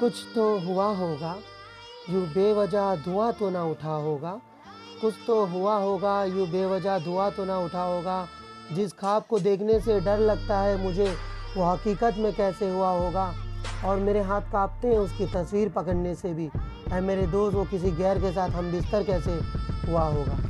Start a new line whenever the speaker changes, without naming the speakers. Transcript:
कुछ तो हुआ होगा, यूँ बेवजह धुआँ तो ना उठा होगा। कुछ तो हुआ होगा, यूँ बेवजह धुआँ तो ना उठा होगा। जिस ख्वाब को देखने से डर लगता है मुझे, वो हकीकत में कैसे हुआ होगा? और मेरे हाथ कांपते हैं उसकी तस्वीर पकड़ने से भी। है मेरे दोस्त, वो किसी गैर के साथ हम बिस्तर कैसे हुआ होगा?